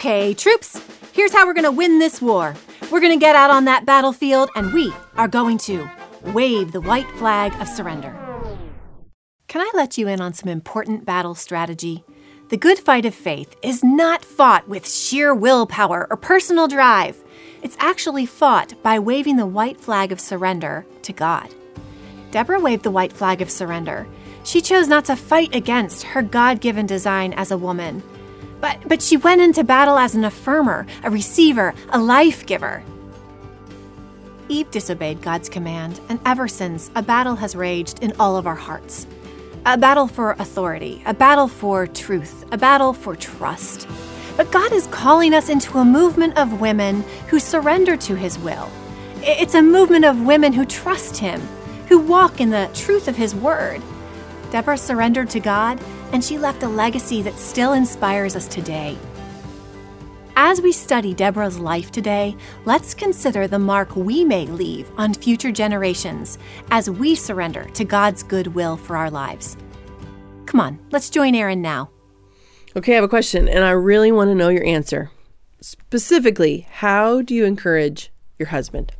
Okay, troops, here's how we're gonna win this war. We're gonna get out on that battlefield and we are going to wave the white flag of surrender. Can I let you in on some important battle strategy? The good fight of faith is not fought with sheer willpower or personal drive. It's actually fought by waving the white flag of surrender to God. Deborah waved the white flag of surrender. She chose not to fight against her God given design as a woman. But, but she went into battle as an affirmer, a receiver, a life giver. Eve disobeyed God's command, and ever since, a battle has raged in all of our hearts. A battle for authority, a battle for truth, a battle for trust. But God is calling us into a movement of women who surrender to His will. It's a movement of women who trust Him, who walk in the truth of His word. Deborah surrendered to God, and she left a legacy that still inspires us today. As we study Deborah's life today, let's consider the mark we may leave on future generations as we surrender to God's good will for our lives. Come on, let's join Erin now. Okay, I have a question, and I really want to know your answer. Specifically, how do you encourage your husband?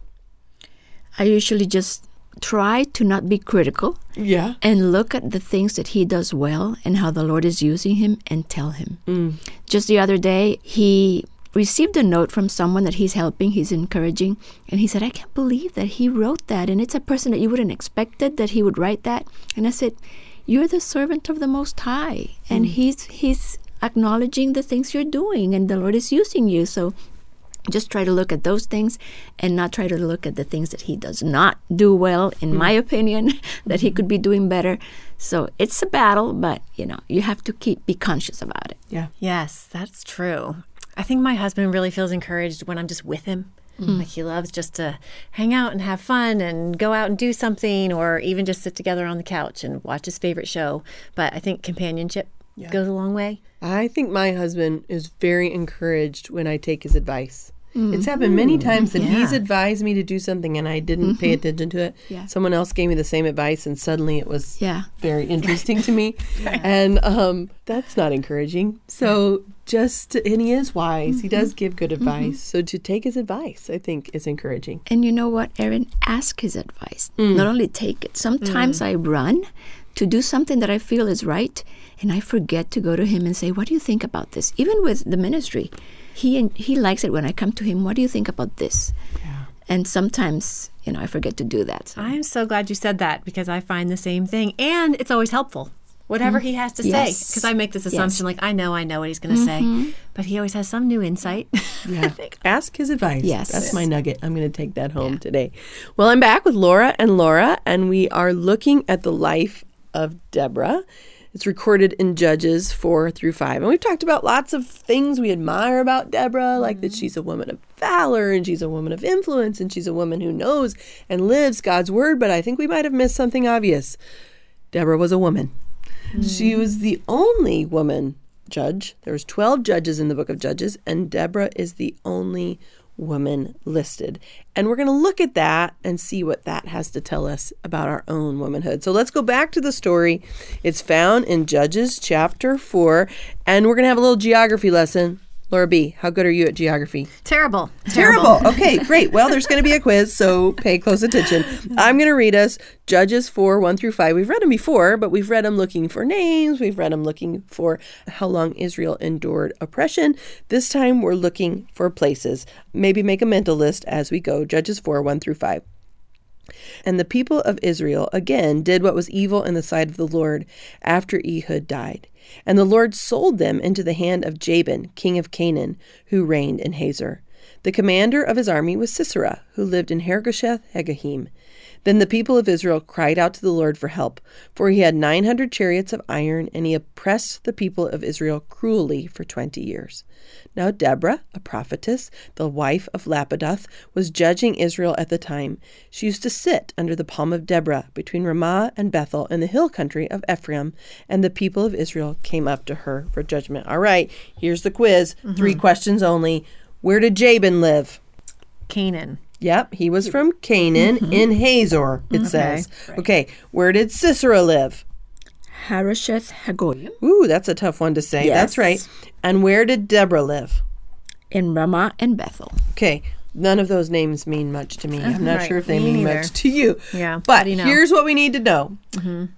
I usually just try to not be critical Yeah. and look at the things that he does well and how the Lord is using him and tell him. Mm. Just the other day, he received a note from someone that he's helping, he's encouraging, and he said, I can't believe that he wrote that. And it's a person that you wouldn't expected that he would write that. And I said, You're the servant of the Most High. And mm. he's he's acknowledging the things you're doing and the Lord is using you. So just try to look at those things and not try to look at the things that he does not do well in my mm. opinion that he mm-hmm. could be doing better so it's a battle but you know you have to keep be conscious about it Yeah. Yes, that's true. I think my husband really feels encouraged when I'm just with him. Mm. Like he loves just to hang out and have fun and go out and do something or even just sit together on the couch and watch his favorite show. But I think companionship goes a long way. I think my husband is very encouraged when I take his advice. Mm-hmm. It's happened many mm-hmm. times that he's advised me to do something and I didn't pay mm-hmm. attention to it. Yeah. Someone else gave me the same advice and suddenly it was Yeah. very interesting to me. And um, that's not encouraging. So just, and he is wise. He does give good advice. So to take his advice, I think, is encouraging. and you know what Erin ask his advice mm. not only take it sometimes mm. i run to do something that i feel is right and i forget to go to him and say what do you think about this even with the ministry he he likes it when i come to him what do you think about this and sometimes you know i forget to do that so. I am so glad you said that because I find the same thing. And it's always helpful. Whatever mm-hmm. he has to say. Because I make this assumption like, I know, I know what he's going to say. Mm-hmm. But he always has some new insight. Yeah. Ask his advice. Yes. That's my nugget. I'm going to take that home today. Well, I'm back with Laura and Laura, and we are looking at the life of Deborah. It's recorded in Judges 4 through 5. And we've talked about lots of things we admire about Deborah, like that she's a woman of valor and she's a woman of influence and she's a woman who knows and lives God's word. But I think we might have missed something obvious. Deborah was a woman. She was the only woman judge. There was 12 judges in the book of Judges and Deborah is the only woman listed. And we're going to look at that and see what that has to tell us about our own womanhood. So let's go back to the story. It's found in Judges chapter 4 and we're going to have a little geography lesson. Laura B, how good are you at geography? Terrible. Terrible. Okay, great. Well, there's going to be a quiz, so pay close attention. I'm going to read us Judges 4 1 through 5. We've read them before, but we've read them looking for names. We've read them looking for how long Israel endured oppression. This time we're looking for places. Maybe make a mental list as we go. Judges 4 1 through 5. And the people of Israel again did what was evil in the sight of the Lord after Ehud died. And the Lord sold them into the hand of Jabin, king of Canaan, who reigned in Hazor. The commander of his army was Sisera, who lived in Harosheth Hagoyim. Then the people of Israel cried out to the Lord for help, for he had nine hundred chariots of iron, and he oppressed the people of Israel cruelly for twenty years. Now Deborah, a prophetess, the wife of Lapidoth, was judging Israel at the time. She used to sit under the palm of Deborah between Ramah and Bethel in the hill country of Ephraim, and the people of Israel came up to her for judgment. All right, here's the quiz. Three mm-hmm. questions only. Where did Jabin live? Canaan. Yep, he was from Canaan mm-hmm. in Hazor, it says. Okay, where did Sisera live? Harosheth Hagoyim. Ooh, that's a tough one to say. That's right. And where did Deborah live? in Ramah and Bethel. Okay. None of those names mean much to me. I'm not Right. sure if they Me mean neither. much to you. Yeah. But you know? here's what we need to know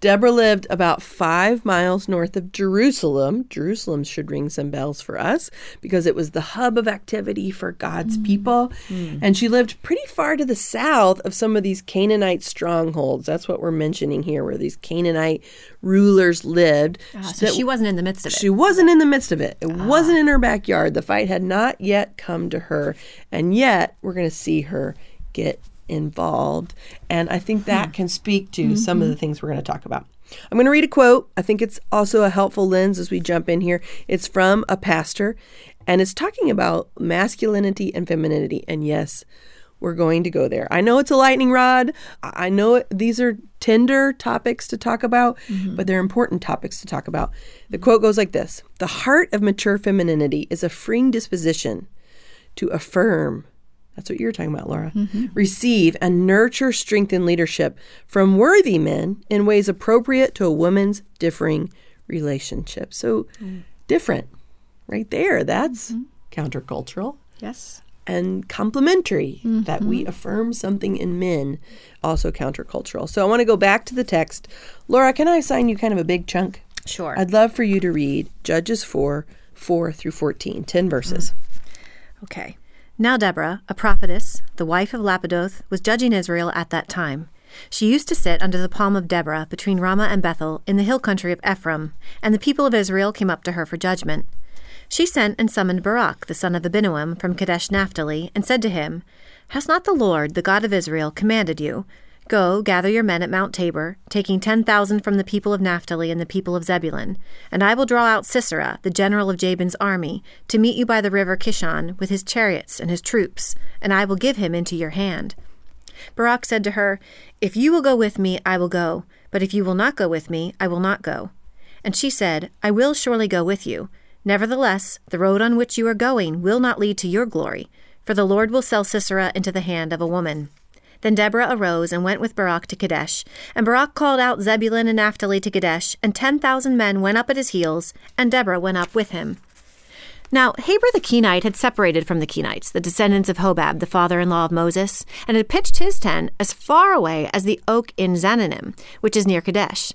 Deborah lived about five miles north of Jerusalem. Jerusalem should ring some bells for us because it was the hub of activity for God's Mm. people. And she lived pretty far to the south of some of these Canaanite strongholds. That's what we're mentioning here, where these Canaanite rulers lived. Ah, so That- she wasn't in the midst of it. she wasn't in the midst of it. It wasn't in her backyard. The fight had not yet come to her. And yet, we're going to see her get involved. And I think that can speak to mm-hmm. some of the things we're going to talk about. I'm going to read a quote. I think it's also a helpful lens as we jump in here. It's from a pastor, and it's talking about masculinity and femininity. And yes, we're going to go there. I know it's a lightning rod. I know it, these are tender topics to talk about, mm-hmm. but they're important topics to talk about. The quote goes like this The heart of mature femininity is a freeing disposition to affirm. That's what you're talking about, Laura. Mm-hmm. Receive and nurture strength and leadership from worthy men in ways appropriate to a woman's differing relationship. So, mm. different right there. That's mm-hmm. countercultural Yes. and complementary that we mm-hmm. affirm something in men also countercultural so i want to go back to the text laura can i assign you kind of a big chunk Sure. i'd love for you to read judges 4 4 through 14 10 verses mm. Okay. Now Deborah, a prophetess, the wife of Lapidoth, was judging Israel at that time. She used to sit under the palm of Deborah between Ramah and Bethel in the hill country of Ephraim, and the people of Israel came up to her for judgment. She sent and summoned Barak, the son of Abinoam, from Kadesh Naphtali, and said to him, Has not the Lord, the God of Israel, commanded you? Go, gather your men at Mount Tabor, taking ten thousand from the people of Naphtali and the people of Zebulun, and I will draw out Sisera, the general of Jabin's army, to meet you by the river Kishon with his chariots and his troops, and I will give him into your hand. Barak said to her, If you will go with me, I will go, but if you will not go with me, I will not go. And she said, I will surely go with you. Nevertheless, the road on which you are going will not lead to your glory, for the Lord will sell Sisera into the hand of a woman. Then Deborah arose and went with Barak to Kadesh. And Barak called out Zebulun and Naphtali to Kadesh, and ten thousand men went up at his heels, and Deborah went up with him. Now, Heber the Kenite had separated from the Kenites, the descendants of Hobab, the father in law of Moses, and had pitched his tent as far away as the oak in Zaanannim, which is near Kadesh.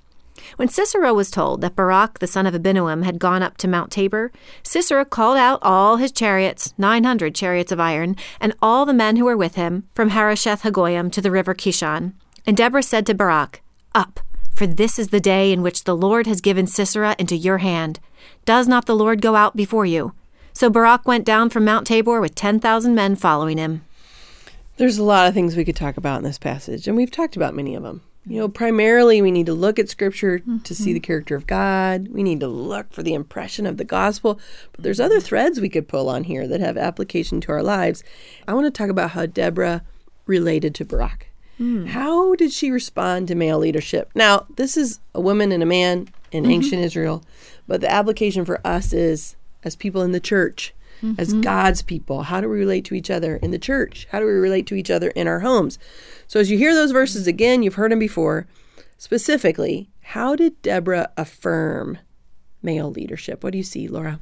When Sisera was told that Barak, the son of Abinoam, had gone up to Mount Tabor, Sisera called out all his chariots, nine hundred chariots of iron, and all the men who were with him, from Harosheth Hagoyim to the river Kishon. And Deborah said to Barak, Up, for this is the day in which the Lord has given Sisera into your hand. Does not the Lord go out before you? So Barak went down from Mount Tabor with ten thousand men following him. there's a lot of things we could talk about in this passage and we've talked about many of them you know primarily we need to look at scripture to see the mm-hmm. character of god. We need to look for the impression of the gospel. But there's other mm-hmm. threads we could pull on here that have application to our lives. I want to talk about how deborah related to barak. Hmm. How did she respond to male leadership? Now this is a woman and a man in mm-hmm. ancient israel but the application for us is as people in the church as mm-hmm. God's people. How do we relate to each other in the church? How do we relate to each other in our homes? So, as you hear those verses again, you've heard them before. Specifically, how did Deborah affirm male leadership? What do you see, Laura?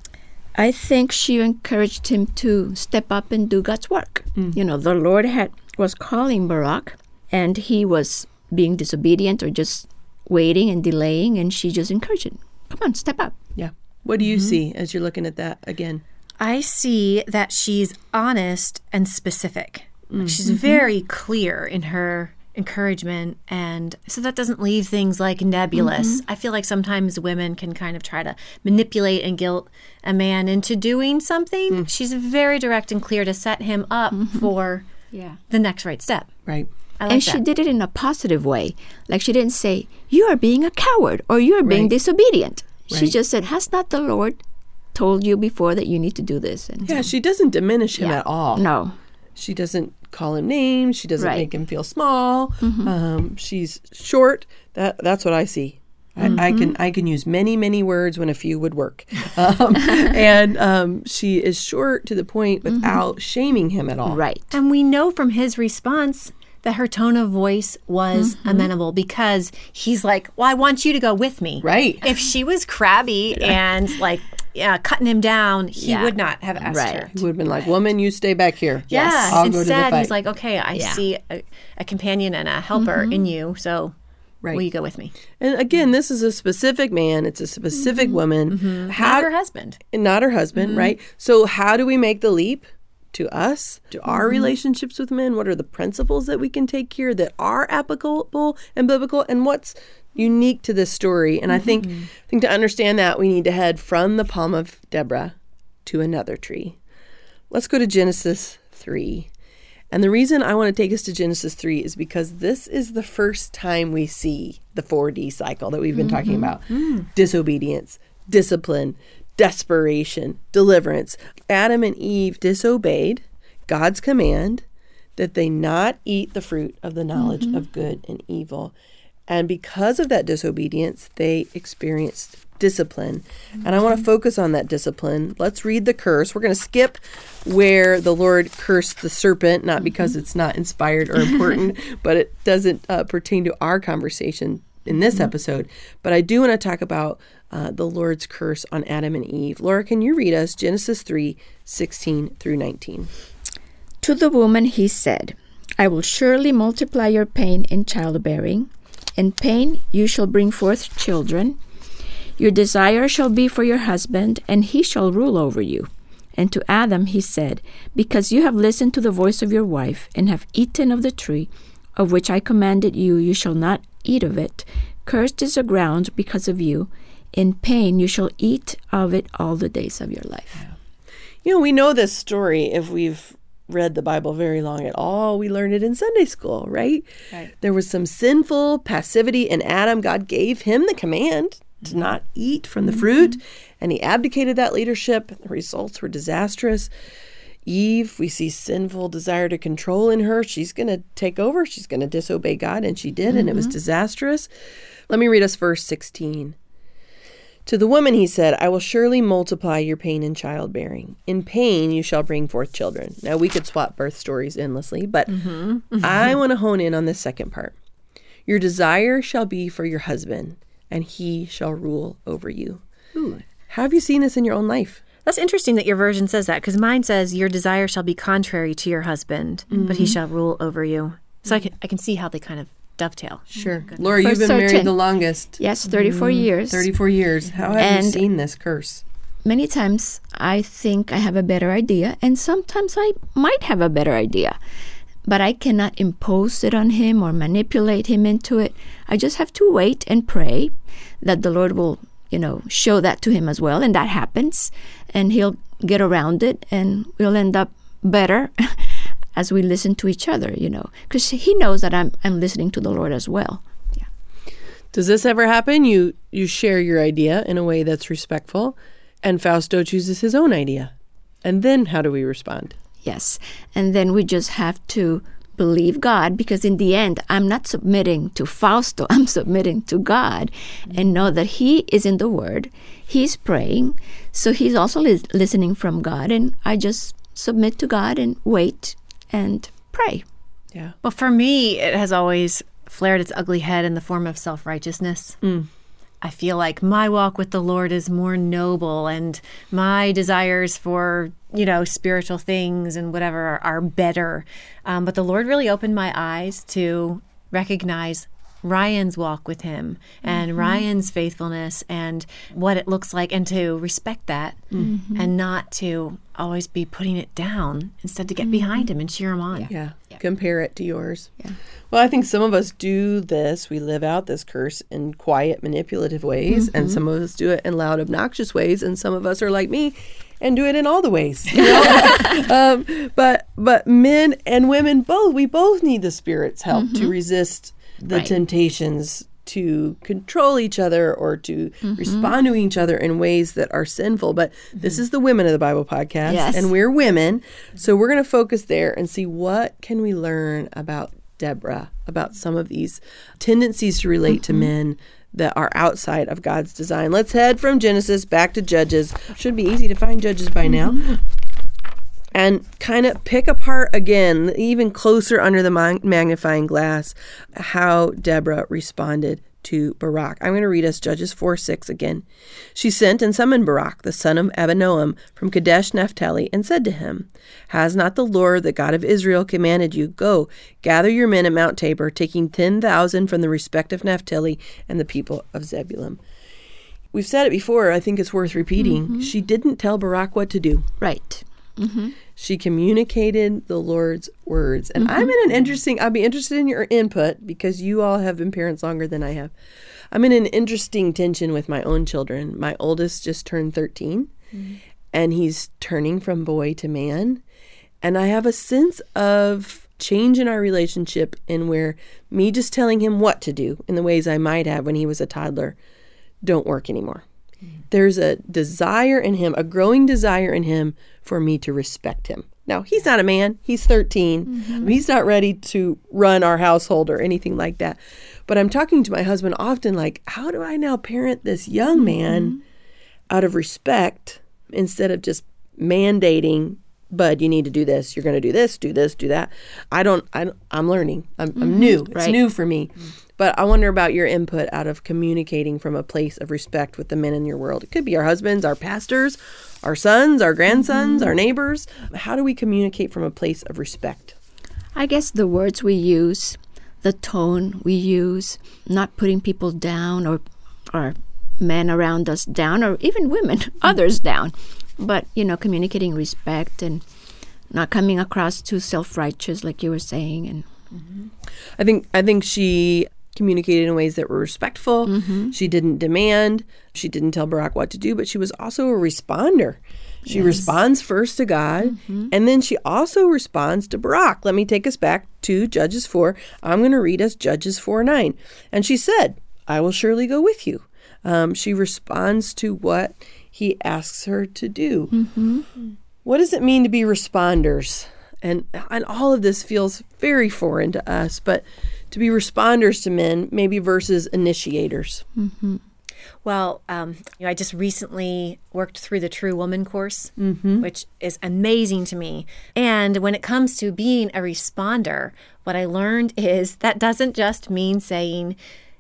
I think she encouraged him to step up and do God's work. Mm. You know, the Lord had was calling Barak, and he was being disobedient or just waiting and delaying, and she just encouraged him. Come on, step up. Yeah. What do you mm-hmm. see as you're looking at that again? I see that she's honest and specific. Like, She's mm-hmm. very clear in her encouragement and so that doesn't leave things like nebulous. Mm-hmm. I feel like sometimes women can kind of try to manipulate and guilt a man into doing something. Mm. She's very direct and clear to set him up mm-hmm. for Yeah. the next right step. Right. Like and that. she did it in a positive way. Like she didn't say, You are being a coward or you are being disobedient. She just said, Has not the Lord told you before that you need to do this? And Yeah, she doesn't diminish him Yeah. at all. no. She doesn't call him names. She doesn't Right. make him feel small. Um, she's short. That that's what I see. I, I can I can use many many words when a few would work, um, and um, she is short to the point without shaming him at all. Right. And we know from his response that her tone of voice was amenable because he's like, Well, I want you to go with me. Right. If she was crabby and like, uh, cutting him down, he Yeah. would not have asked Right. her. He would have been like, "Woman, you stay back here. Yeah. I'll go to the Instead, fight." he's like, okay, I Yeah. see a, a companion and a helper in mm-hmm. you, so Right. will you go with me? and again, this is a specific man. It's a specific mm-hmm. woman. Mm-hmm. How Not her husband. not her husband, right? So how do we make the leap to us, to our mm-hmm. relationships with men? What are the principles that we can take here that are applicable and biblical and what's unique to this story? And I think mm-hmm. I think to understand that we need to head from the palm of Deborah to another tree. Let's go to Genesis 3. And the reason I want to take us to Genesis 3 is because this is the first time we see the 4D cycle that we've been talking mm-hmm. about mm. disobedience, discipline, desperation, deliverance. Adam and Eve disobeyed God's command that they not eat the fruit of the knowledge mm-hmm. of good and evil. And because of that disobedience, they experienced discipline. And I want to mm-hmm. focus on that discipline. Let's read the curse. We're going to skip where the Lord cursed the serpent, not because mm-hmm. it's not inspired or important, but it doesn't uh, pertain to our conversation in this episode. But I do want to talk about uh, the Lord's curse on Adam and Eve. Laura, can you read us Genesis 3 16 through 19? To the woman he said, I will surely multiply your pain in childbearing. In pain you shall bring forth children. Your desire shall be for your husband, and he shall rule over you. And to Adam he said, Because you have listened to the voice of your wife, and have eaten of the tree of which I commanded you, you shall not eat of it. Cursed is the ground because of you. In pain you shall eat of it all the days of your life. You know, we know this story if we've read the Bible very long at all. We learned it in Sunday school, right? Right. There was some sinful passivity in Adam. God gave him the command to mm-hmm. not eat from the mm-hmm. fruit, and he abdicated that leadership. The results were disastrous. Eve, we see sinful desire to control in her. She's going to take over. She's going to disobey God, and she did, and it was mm-hmm. disastrous. Let me read us verse 16. To the woman he said, I will surely multiply your pain in childbearing. In pain you shall bring forth children. Now we could swap birth stories endlessly, but mm-hmm. Mm-hmm. I want to hone in on this second part. Your desire shall be for your husband, and he shall rule over you. Have you seen this in your own life? That's interesting that your version says that because mine says, Your desire shall be contrary to your husband, but he mm-hmm. shall rule over you. So I can, I can see how they kind of dovetail. Oh sure. Laura, For you've been married certain. the longest. Yes, 34 mm, years. 34 years. How have you seen this curse? many times I think I have a better idea, and sometimes I might have a better idea. But I cannot impose it on him or manipulate him into it. I just have to wait and pray that the Lord will, you know, show that to him as well. And that happens. And he'll get around it, and we'll end up better as we listen to each other, you know, because he knows that I'm, I'm listening to the Lord as well. Yeah. Does this ever happen? You you share your idea in a way that's respectful, and Fausto chooses his own idea. And then how do we respond? Yes. And then we just have to believe God because in the end, I'm not submitting to Fausto, I'm submitting to God and know that He is in the Word. He's praying. So He's also lis- listening from God. And I just submit to God and wait and pray. Yeah. Well, for me, it has always flared its ugly head in the form of self righteousness. I feel like my walk with the Lord is more noble, and my desires for, you know, spiritual things and whatever are, are better. Um, but the Lord really opened my eyes to recognize Ryan's walk with Him and mm-hmm. Ryan's faithfulness and what it looks like, and to respect that mm-hmm. and not to always be putting it down, instead to get mm-hmm. behind Him and cheer Him on. Yeah. Compare it to yours. Yeah. Well, I think some of us do this. We live out this curse in quiet, manipulative ways, and some of us do it in loud, obnoxious ways, and some of us are like me and do it in all the ways. you know? um, but but men and women both we both need the Spirit's help to resist the Right. temptations to control each other or to mm-hmm. respond to each other in ways that are sinful. But mm-hmm. this is the Women of the Bible podcast, Yes. and we're women, so we're going to focus there and see what can we learn about Deborah, about some of these tendencies to relate to mm-hmm. men that are outside of God's design. Let's head from Genesis back to Judges. Should be easy to find Judges by now and kind of pick apart again, even closer under the magnifying glass, how Deborah responded to Barak. I'm going to read us Judges 4 6 again. She sent and summoned Barak, the son of Abinoam, from Kadesh Naphtali, and said to him, Has not the Lord, the God of Israel, commanded you, Go, gather your men at Mount Tabor, taking 10,000 from the respective Naphtali and the people of Zebulun? We've said it before, I think it's worth repeating. Mm-hmm. She didn't tell Barak what to do. Right. Mm-hmm. She communicated the Lord's words. And I'm in an mm-hmm. interesting, I'll be interested in your input because you all have been parents longer than I have. I'm in an interesting tension with my own children. My oldest just turned 13 mm-hmm. and he's turning from boy to man. And I have a sense of change in our relationship in where me just telling him what to do in the ways I might have when he was a toddler don't work anymore. There's a desire in him, a growing desire in him for me to respect him. Now, he's not a man, he's 13. Mm-hmm. He's not ready to run our household or anything like that. But I'm talking to my husband often like, how do I now parent this young mm-hmm. man out of respect instead of just mandating bud you need to do this. You're going to do this do this do that. I don't, I i'm learning. I'm, I'm mm-hmm. new. It's Right. new for me but i wonder about your input out of communicating from a place of respect with the men in your world. It could be our husbands our pastors our sons our grandsons our mm-hmm. neighbors. How do we communicate from a place of respect? I guess the words we use, the tone we use, not putting people down or or men around us down or even women, mm-hmm. others down. But, you know, communicating respect and not coming across too self righteous like you were saying and mm-hmm. I think I think she communicated in ways that were respectful. Mm-hmm. She didn't demand. She didn't tell Barak what to do, but she was also a responder. She responds first to God, mm-hmm. and then she also responds to Barak. Let me take us back to Judges 4. I'm going to read us Judges 4 9. And she said, I will surely go with you. Um, she responds to what he asks her to do. Mm-hmm. What does it mean to be responders? And and all of this feels very foreign to us, but to be responders to men, maybe versus initiators. Mm-hmm. Well, um, you know, I just recently worked through the True Woman course, mm-hmm. which is amazing to me. And when it comes to being a responder, what I learned is that doesn't just mean saying,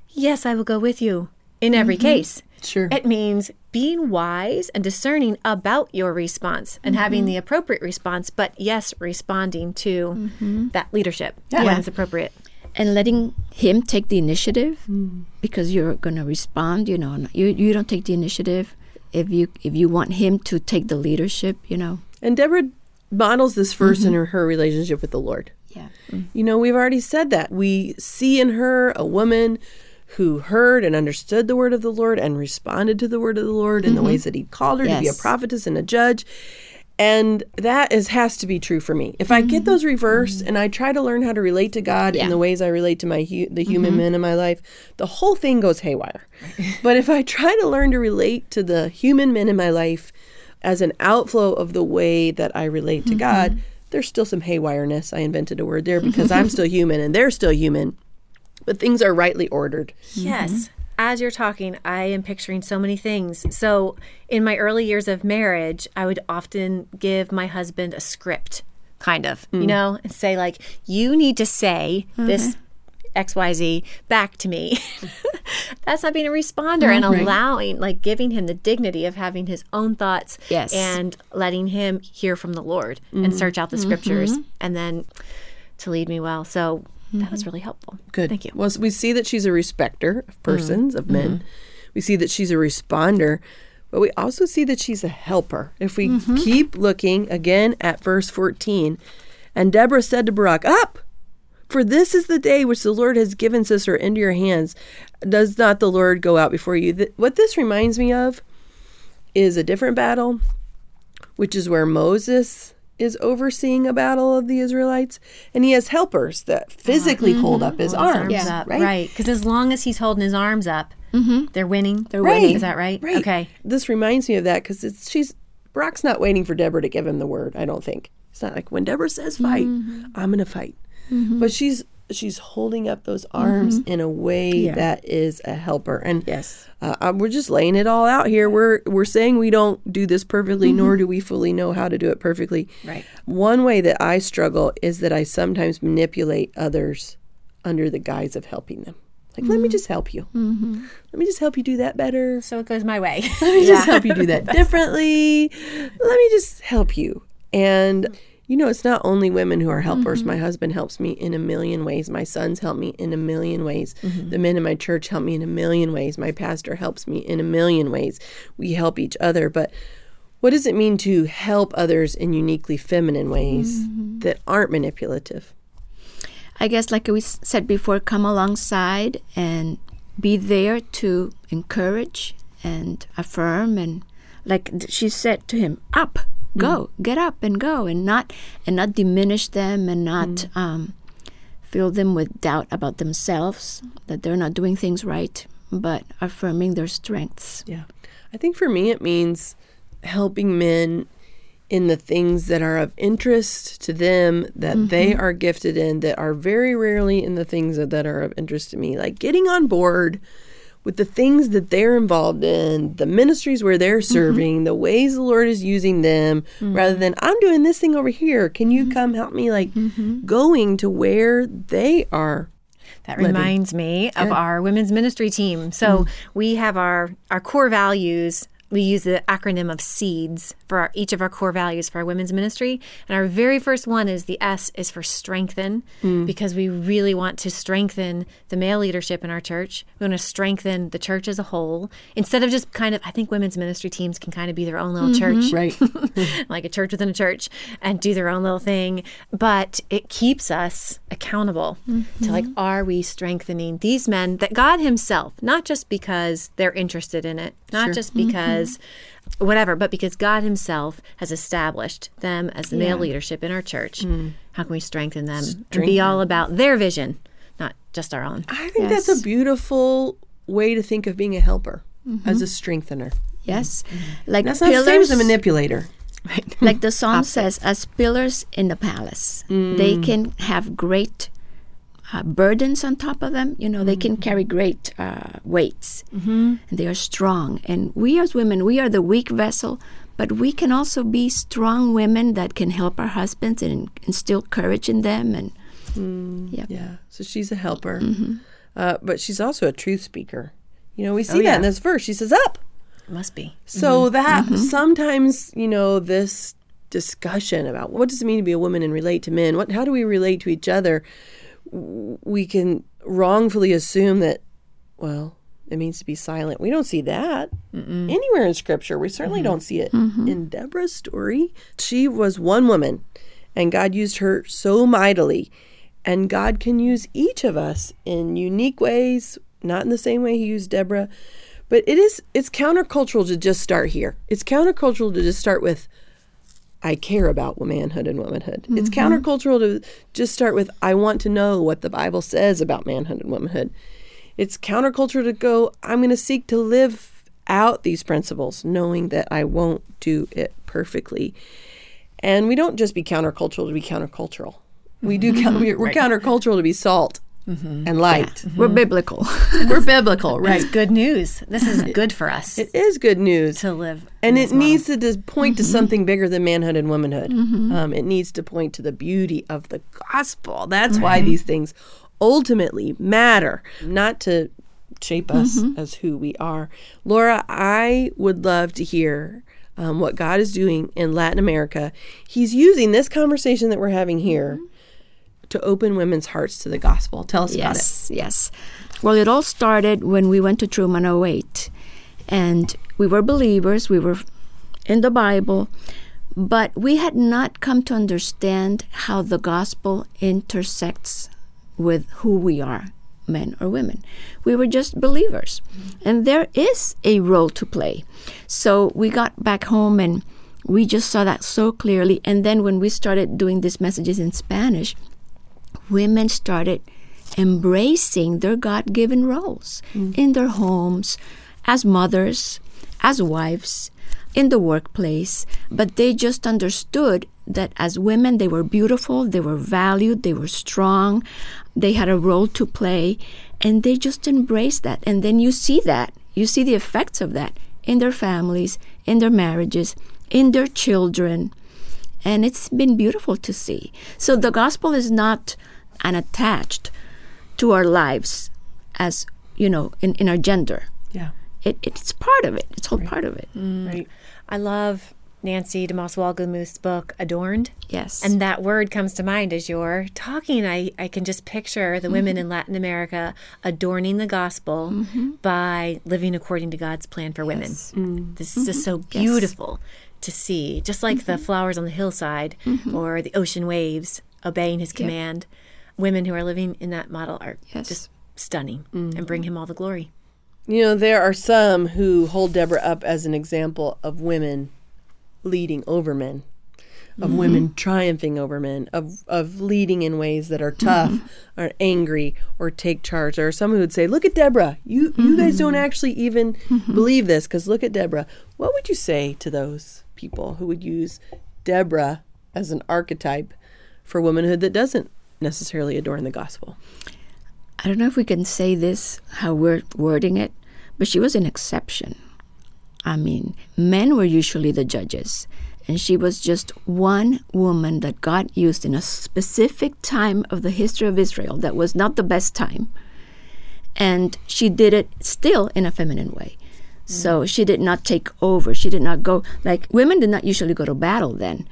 Yes, I will go with you in every mm-hmm. case. Sure. It means being wise and discerning about your response and having the appropriate response, but yes, responding to that leadership when it's appropriate. And letting him take the initiative hmm. because you're going to respond you know you you don't take the initiative. If you if you want him to take the leadership you know. And Deborah models this 1st in mm-hmm. her, her relationship with the Lord. yeah. Mm. You know, we've already said that. We see in her a woman who heard and understood the word of the Lord and responded to the word of the Lord in the mm-hmm. ways that he called her to be a prophetess and a judge. And that is has to be true for me. If I get mm-hmm. those reversed mm-hmm. and I try to learn how to relate to God in the ways I relate to my hu- the human mm-hmm. men in my life, the whole thing goes haywire. but if I try to learn to relate to the human men in my life as an outflow of the way that I relate to God, there's still some haywireness. I invented a word there because I'm still human and they're still human. But things are rightly ordered. Yes. As you're talking, I am picturing so many things. So, in my early years of marriage, I would often give my husband a script, kind of, you mm. know, and say, like, you need to say mm-hmm. this XYZ back to me. That's not being a responder and mm, allowing, like, giving him the dignity of having his own thoughts Yes. and letting him hear from the Lord and mm. search out the mm-hmm. scriptures and then to lead me well. So, that was mm-hmm. really helpful. Good. Thank you. Well, we see that she's a respecter of persons, of men. Mm-hmm. We see that she's a responder, but we also see that she's a helper. If we mm-hmm. keep looking again at verse 14, and Deborah said to Barak, Up! For this is the day which the Lord has given Sisera into your hands. Does not the Lord go out before you? Th- what this reminds me of is a different battle, which is where Moses is overseeing a battle of the Israelites, and he has helpers that physically mm-hmm. hold up his arms. arms up, right? right? Because as long as he's holding his arms up, mm-hmm. they're winning. They're Right. Is that right? Right. Okay. This reminds me of that because it's she's Barak's not waiting for Deborah to give him the word. I don't think it's not like when Deborah says fight, Mm-hmm. I'm gonna fight. Mm-hmm. But she's she's holding up those arms mm-hmm. in a way that is a helper. And Yes. uh, we're just laying it all out here. We're we're saying we don't do this perfectly, nor mm-hmm. do we fully know how to do it perfectly. Right. One way that I struggle is that I sometimes manipulate others under the guise of helping them. Like, let me mm-hmm. just help you. Let me just help you do that better. So it goes my way. Let me just help you do that differently. Let me just help you. And you know, it's not only women who are helpers. Mm-hmm. My husband helps me in a million ways. My sons help me in a million ways. Mm-hmm. The men in my church help me in a million ways. My pastor helps me in a million ways. We help each other. But what does it mean to help others in uniquely feminine ways mm-hmm. that aren't manipulative? I guess, like we said before, come alongside and be there to encourage and affirm, and like she said to him, "Up, go, mm. get up and go," and not and not diminish them and not mm. um, fill them with doubt about themselves that they're not doing things right, but affirming their strengths. Yeah. I think for me, it means helping men in the things that are of interest to them, that they mm-hmm. are gifted in, that are very rarely in the things that, that are of interest to me. Like getting on board with the things that they're involved in, the ministries where they're mm-hmm. serving, the ways the Lord is using them, mm-hmm. rather than I'm doing this thing over here. Can you mm-hmm. come help me? Like going to where they are. That reminds me of our women's ministry team. So mm. we have our our core values. We use the acronym of SEEDS for our, each of our core values for our women's ministry. And our very first one is the S is for strengthen, hmm. because we really want to strengthen the male leadership in our church. We want to strengthen the church as a whole. Instead of just kind of, I think women's ministry teams can kind of be their own little mm-hmm. church Right. like a church within a church and do their own little thing but it keeps us accountable to like mm-hmm. are we strengthening these men that god himself not just because they're interested in it not just because whatever but because god himself has established them as the male leadership in our church hmm. how can we strengthen them and be all about their vision not just our own? I think that's a beautiful way to think of being a helper mm-hmm. as a strengthener. Yes, mm-hmm. like That's not the same as a pillars- manipulator. like the song says, as pillars in the palace. They mm. can have great uh, burdens on top of them. You know, they can carry great uh, weights, mm-hmm. and they are strong. And we as women, we are the weak vessel, but we can also be strong women that can help our husbands and instill courage in them. And yeah, Yeah. So she's a helper, uh, but she's also a truth speaker. You know, we see Oh, that yeah. in this verse. She says, "Up." must be So that sometimes, you know, this discussion about what does it mean to be a woman and relate to men, what how do we relate to each other, w- we can wrongfully assume that, well, it means to be silent. We don't see that anywhere in scripture. We certainly mm-hmm. don't see it mm-hmm. in Deborah's story. She was one woman, and God used her so mightily. And God can use each of us in unique ways, not in the same way He used Deborah. But it is it's countercultural to just start here. It's countercultural to just start with I care about manhood and womanhood. It's mm-hmm. countercultural to just start with I want to know what the Bible says about manhood and womanhood. It's countercultural to go I'm going to seek to live out these principles knowing that I won't do it perfectly. And we don't just be countercultural to be countercultural. We do count, we're, we're countercultural to be salt Mm-hmm. and light. Mm-hmm. we're biblical. We're biblical, right? it's good news this is good for us It is good news. to live and it this model. needs to dis- point to mm-hmm. something bigger than manhood and womanhood. Um, it needs to point to the beauty of the gospel. That's why these things ultimately matter, not to shape us as who we are. Laura, I would love to hear um, what God is doing in Latin America. He's using this conversation that we're having here to open women's hearts to the gospel. Tell us about it. Yes, yes. Well, it all started when we went to True Woman 08. And we were believers, we were in the Bible, but we had not come to understand how the gospel intersects with who we are, men or women. We were just believers. And there is a role to play. So we got back home and we just saw that so clearly. And then when we started doing these messages in Spanish, women started embracing their God given roles mm. in their homes, as mothers, as wives, in the workplace. But they just understood that as women, they were beautiful, they were valued, they were strong, they had a role to play, and they just embraced that. And then you see that, you see the effects of that in their families, in their marriages, in their children and it's been beautiful to see. So the gospel is not unattached to our lives as you know in, in our gender. Yeah. It, it's part of it. It's all part of it. Mm. Right. I love Nancy DeMoss Wolgemuth's book, Adorned. Yes. And that word comes to mind as you're talking. I, I can just picture the women mm-hmm. in Latin America adorning the gospel mm-hmm. by living according to God's plan for women. Mm. This is mm-hmm. just so beautiful to see, just like the flowers on the hillside or the ocean waves obeying his command. Women who are living in that model are Yes. just stunning and bring mm-hmm. him all the glory. You know, there are some who hold Deborah up as an example of women leading over men, of mm-hmm. women triumphing over men, of, of leading in ways that are mm-hmm. tough or angry or take charge. There are some who would say, Look at Deborah. You, you guys don't actually even believe this because look at Deborah. What would you say to those people who would use Deborah as an archetype for womanhood that doesn't necessarily adorn the gospel? I don't know if we can say this how we're wording it, but she was an exception. I mean, men were usually the judges, and she was just one woman that God used in a specific time of the history of Israel that was not the best time. And she did it still in a feminine way. Mm. So she did not take over. She did not go, like, women did not usually go to battle then.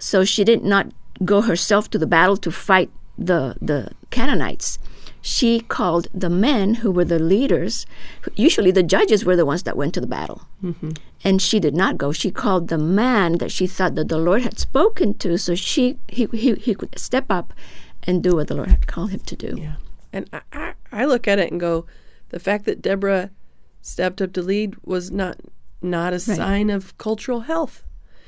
So she did not go herself to the battle to fight the, the Canaanites. She called the men who were the leaders. Usually the judges were the ones that went to the battle. Mm-hmm. And she did not go. She called the man that she thought that the Lord had spoken to so she he, he, he could step up and do what the Lord had called him to do. Yeah. And I, I, I look at it and go, the fact that Deborah stepped up to lead was not not a sign of cultural health.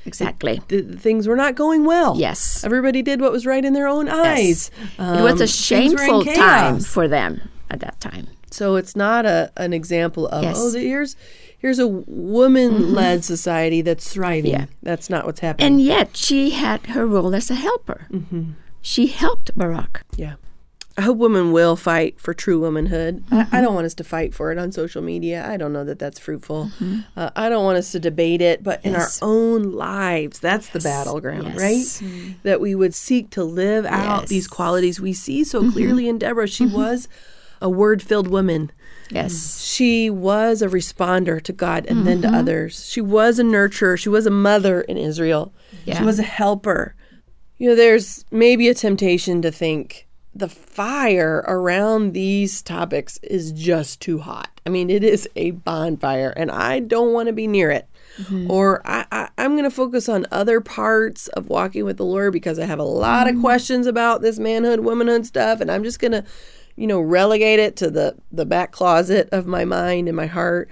Exactly. The, the things were not going well. Yes. Everybody did what was right in their own eyes. Yes, it was Um, a in shameful time for them at that time. So it's not a an example of Yes. oh here's here's a woman led society that's thriving. Yeah. That's not what's happening. And yet she had her role as a helper. She helped Barak. Yeah. I hope women will fight for true womanhood. I, I don't want us to fight for it on social media. I don't know that that's fruitful. Mm-hmm. Uh, I don't want us to debate it, but in our own lives, that's the battleground, Yes. right? Mm-hmm. That we would seek to live out these qualities we see so mm-hmm. clearly in Deborah. She was a word filled woman. Yes. She was a responder to God and then to others. She was a nurturer. She was a mother in Israel. She was a helper. You know, there's maybe a temptation to think the fire around these topics is just too hot. I mean, it is a bonfire, and I don't want to be near it. Mm-hmm. Or I, I, I'm going to focus on other parts of walking with the Lord because I have a lot of mm-hmm. questions about this manhood, womanhood stuff, and I'm just going to, you know, relegate it to the the back closet of my mind and my heart.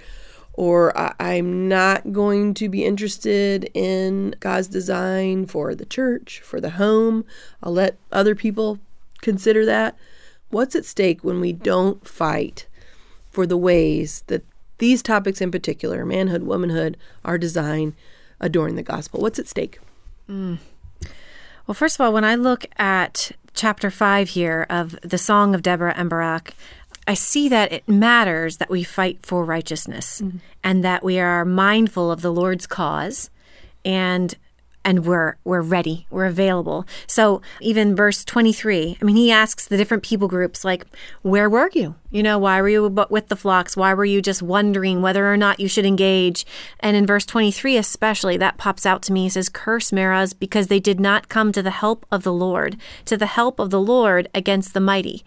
Or I, I'm not going to be interested in God's design for the church, for the home. I'll let other people consider that. What's at stake when we don't fight for the ways that these topics in particular, manhood, womanhood, are designed adorn the gospel? What's at stake? Mm. Well, first of all, when I look at chapter five here of the Song of Deborah and Barak, I see that it matters that we fight for righteousness mm-hmm. and that we are mindful of the Lord's cause and and we're we're ready we're available. So even verse 23 i mean he asks the different people groups like where were you? You know why were you with the flocks? Why were you just wondering whether or not you should engage? And in verse 23 especially that pops out to me. He says curse Meroz because they did not come to the help of the lord to the help of the lord against the mighty.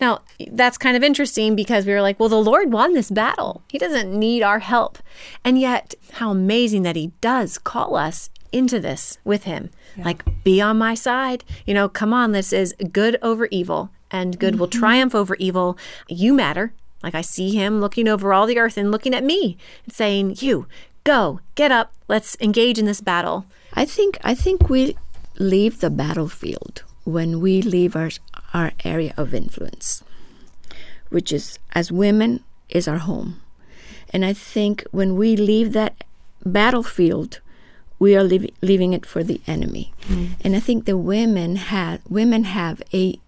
Now, that's kind of interesting because we were like, well, the Lord won this battle. He doesn't need our help. And yet, how amazing that He does call us into this with Him. Like, be on my side. You know, come on, this is good over evil, and good will mm-hmm. triumph over evil. You matter. Like, I see Him looking over all the earth and looking at me and saying, You, go, get up, let's engage in this battle. I think I think we leave the battlefield when we leave our our area of influence, which is as women is our home. And I think when we leave that battlefield, we are leave, leaving it for the enemy. Mm. And I think the women have women have a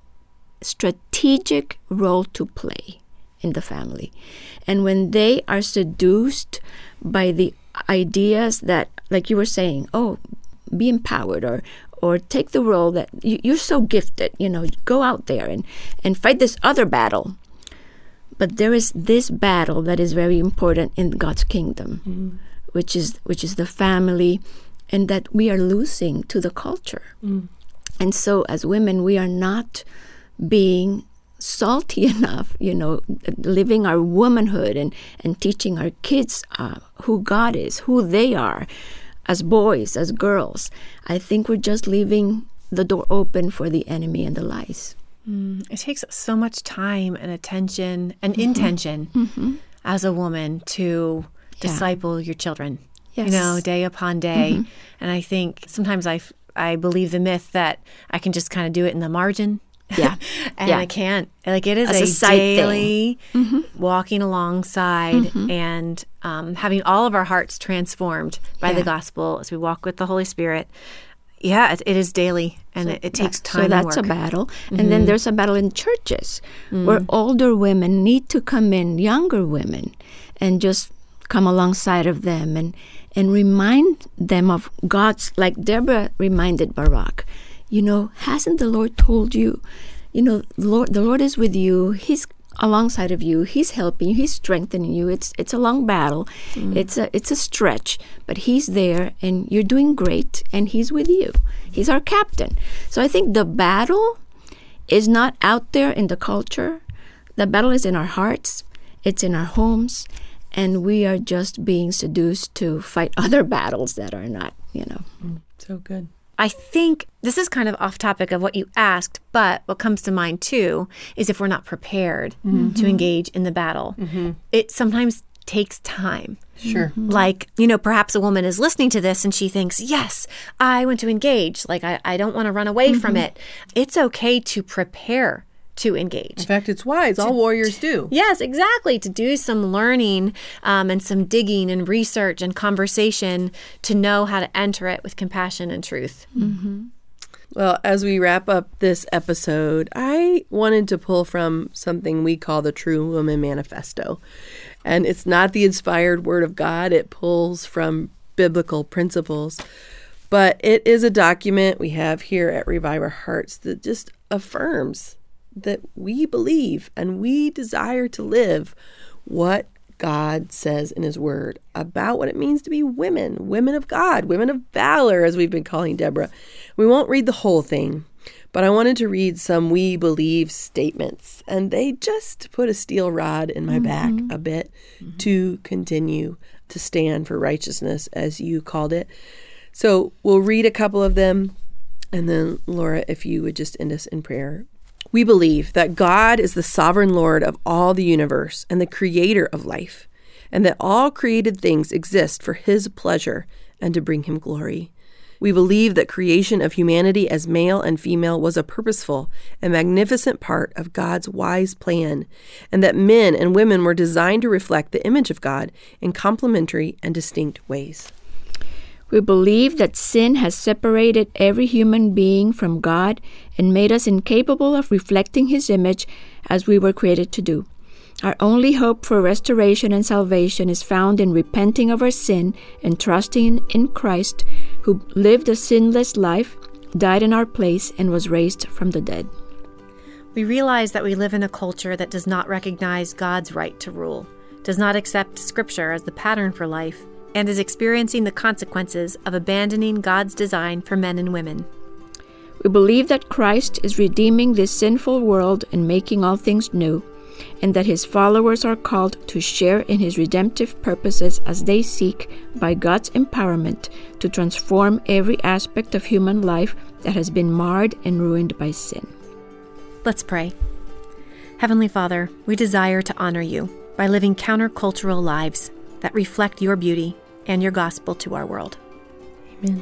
strategic role to play in the family. And when they are seduced by the ideas that, like you were saying, oh, be empowered or or take the role that you, you're so gifted, you know, go out there and, and fight this other battle. But there is this battle that is very important in God's kingdom, mm. Which is which is the family, and that we are losing to the culture. Mm. And so, as women, we are not being salty enough, you know, living our womanhood and, and teaching our kids uh, who God is, who they are, as boys, as girls. I think we're just leaving the door open for the enemy and the lies. Mm. It takes so much time and attention and mm-hmm. intention mm-hmm. as a woman to disciple your children. You know, day upon day. Mm-hmm. And I think sometimes I, f- I believe the myth that I can just kind of do it in the margin. Yeah. and Yeah. I can't. Like it is a, a daily mm-hmm. walking alongside mm-hmm. and um, having all of our hearts transformed by the gospel as we walk with the Holy Spirit. Yeah, it, it is daily, and it, it takes time. So that's a battle. And then there's a battle in churches where mm. older women need to come in, younger women, and just come alongside of them and, and remind them of God's, like Deborah reminded Barak, you know, hasn't the Lord told you, you know, the Lord, the Lord is with you. He's alongside of you. He's helping you. He's strengthening you. It's it's a long battle. Mm. It's a it's a stretch, but he's there and you're doing great and he's with you. He's our captain. So I think the battle is not out there in the culture. The battle is in our hearts. It's in our homes and we are just being seduced to fight other battles that are not, you know. Mm, so good. I think this is kind of off topic of what you asked, but what comes to mind too is if we're not prepared to mm-hmm. Mm-hmm. engage in the battle, mm-hmm. it sometimes takes time. Sure. Like, you know, perhaps a woman is listening to this and she thinks, yes, I want to engage. Like, I, I don't want to run away from it. It's okay to prepare to engage. In fact, it's wise. All warriors do. Yes, exactly. To do some learning um, and some digging and research and conversation to know how to enter it with compassion and truth. Well, as we wrap up this episode, I wanted to pull from something we call the True Woman Manifesto. And it's not the inspired word of God, it pulls from biblical principles. But it is a document we have here at Revive Our Hearts that just affirms that we believe and we desire to live what God says in His Word about what it means to be women, women of God, women of valor, as we've been calling Deborah. We won't read the whole thing, but I wanted to read some we believe statements, and they just put a steel rod in my back mm-hmm. a bit mm-hmm. to continue to stand for righteousness, as you called it. So we'll read a couple of them, and then Laura, if you would just end us in prayer. We believe that God is the sovereign Lord of all the universe and the creator of life, and that all created things exist for his pleasure and to bring him glory. We believe that creation of humanity as male and female was a purposeful and magnificent part of God's wise plan, and that men and women were designed to reflect the image of God in complementary and distinct ways. We believe that sin has separated every human being from God and made us incapable of reflecting His image as we were created to do. Our only hope for restoration and salvation is found in repenting of our sin and trusting in Christ, who lived a sinless life, died in our place, and was raised from the dead. We realize that we live in a culture that does not recognize God's right to rule, does not accept Scripture as the pattern for life, and is experiencing the consequences of abandoning God's design for men and women. We believe that Christ is redeeming this sinful world and making all things new, and that his followers are called to share in his redemptive purposes as they seek, by God's empowerment, to transform every aspect of human life that has been marred and ruined by sin. Let's pray. Heavenly Father, we desire to honor you by living countercultural lives that reflect your beauty and your gospel to our world. Amen.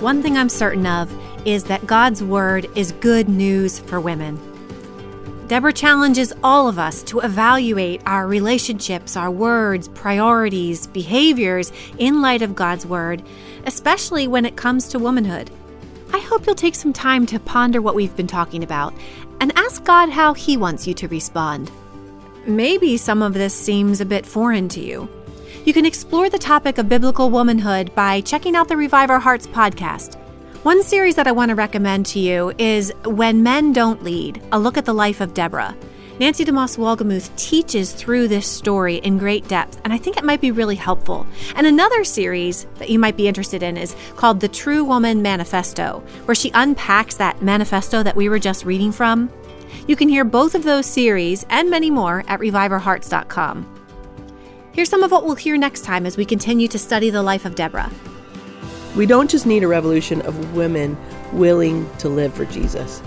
One thing I'm certain of is that God's word is good news for women. Deborah challenges all of us to evaluate our relationships, our words, priorities, behaviors in light of God's word, especially when it comes to womanhood. I hope you'll take some time to ponder what we've been talking about and ask God how He wants you to respond. Maybe some of this seems a bit foreign to you. You can explore the topic of biblical womanhood by checking out the Revive Our Hearts podcast. One series that I want to recommend to you is When Men Don't Lead A Look at the Life of Deborah. Nancy DeMoss Wolgemuth teaches through this story in great depth, and I think it might be really helpful. And another series that you might be interested in is called The True Woman Manifesto, where she unpacks that manifesto that we were just reading from. You can hear both of those series and many more at reviveourhearts.com. Here's some of what we'll hear next time as we continue to study the life of Deborah. We don't just need a revolution of women willing to live for Jesus.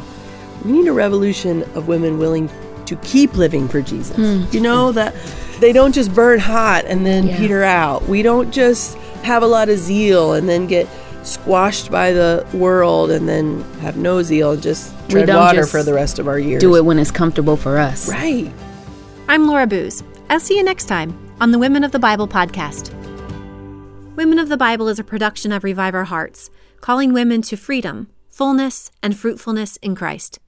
We need a revolution of women willing to keep living for Jesus. Hmm. You know that they don't just burn hot and then Yeah. peter out. We don't just have a lot of zeal and then get squashed by the world and then have no zeal and just tread water just for the rest of our years. Do it when it's comfortable for us. right. I'm Laura Booz. I'll see you next time on the Women of the Bible podcast. Women of the Bible is a production of Revive Our Hearts, calling women to freedom, fullness, and fruitfulness in Christ.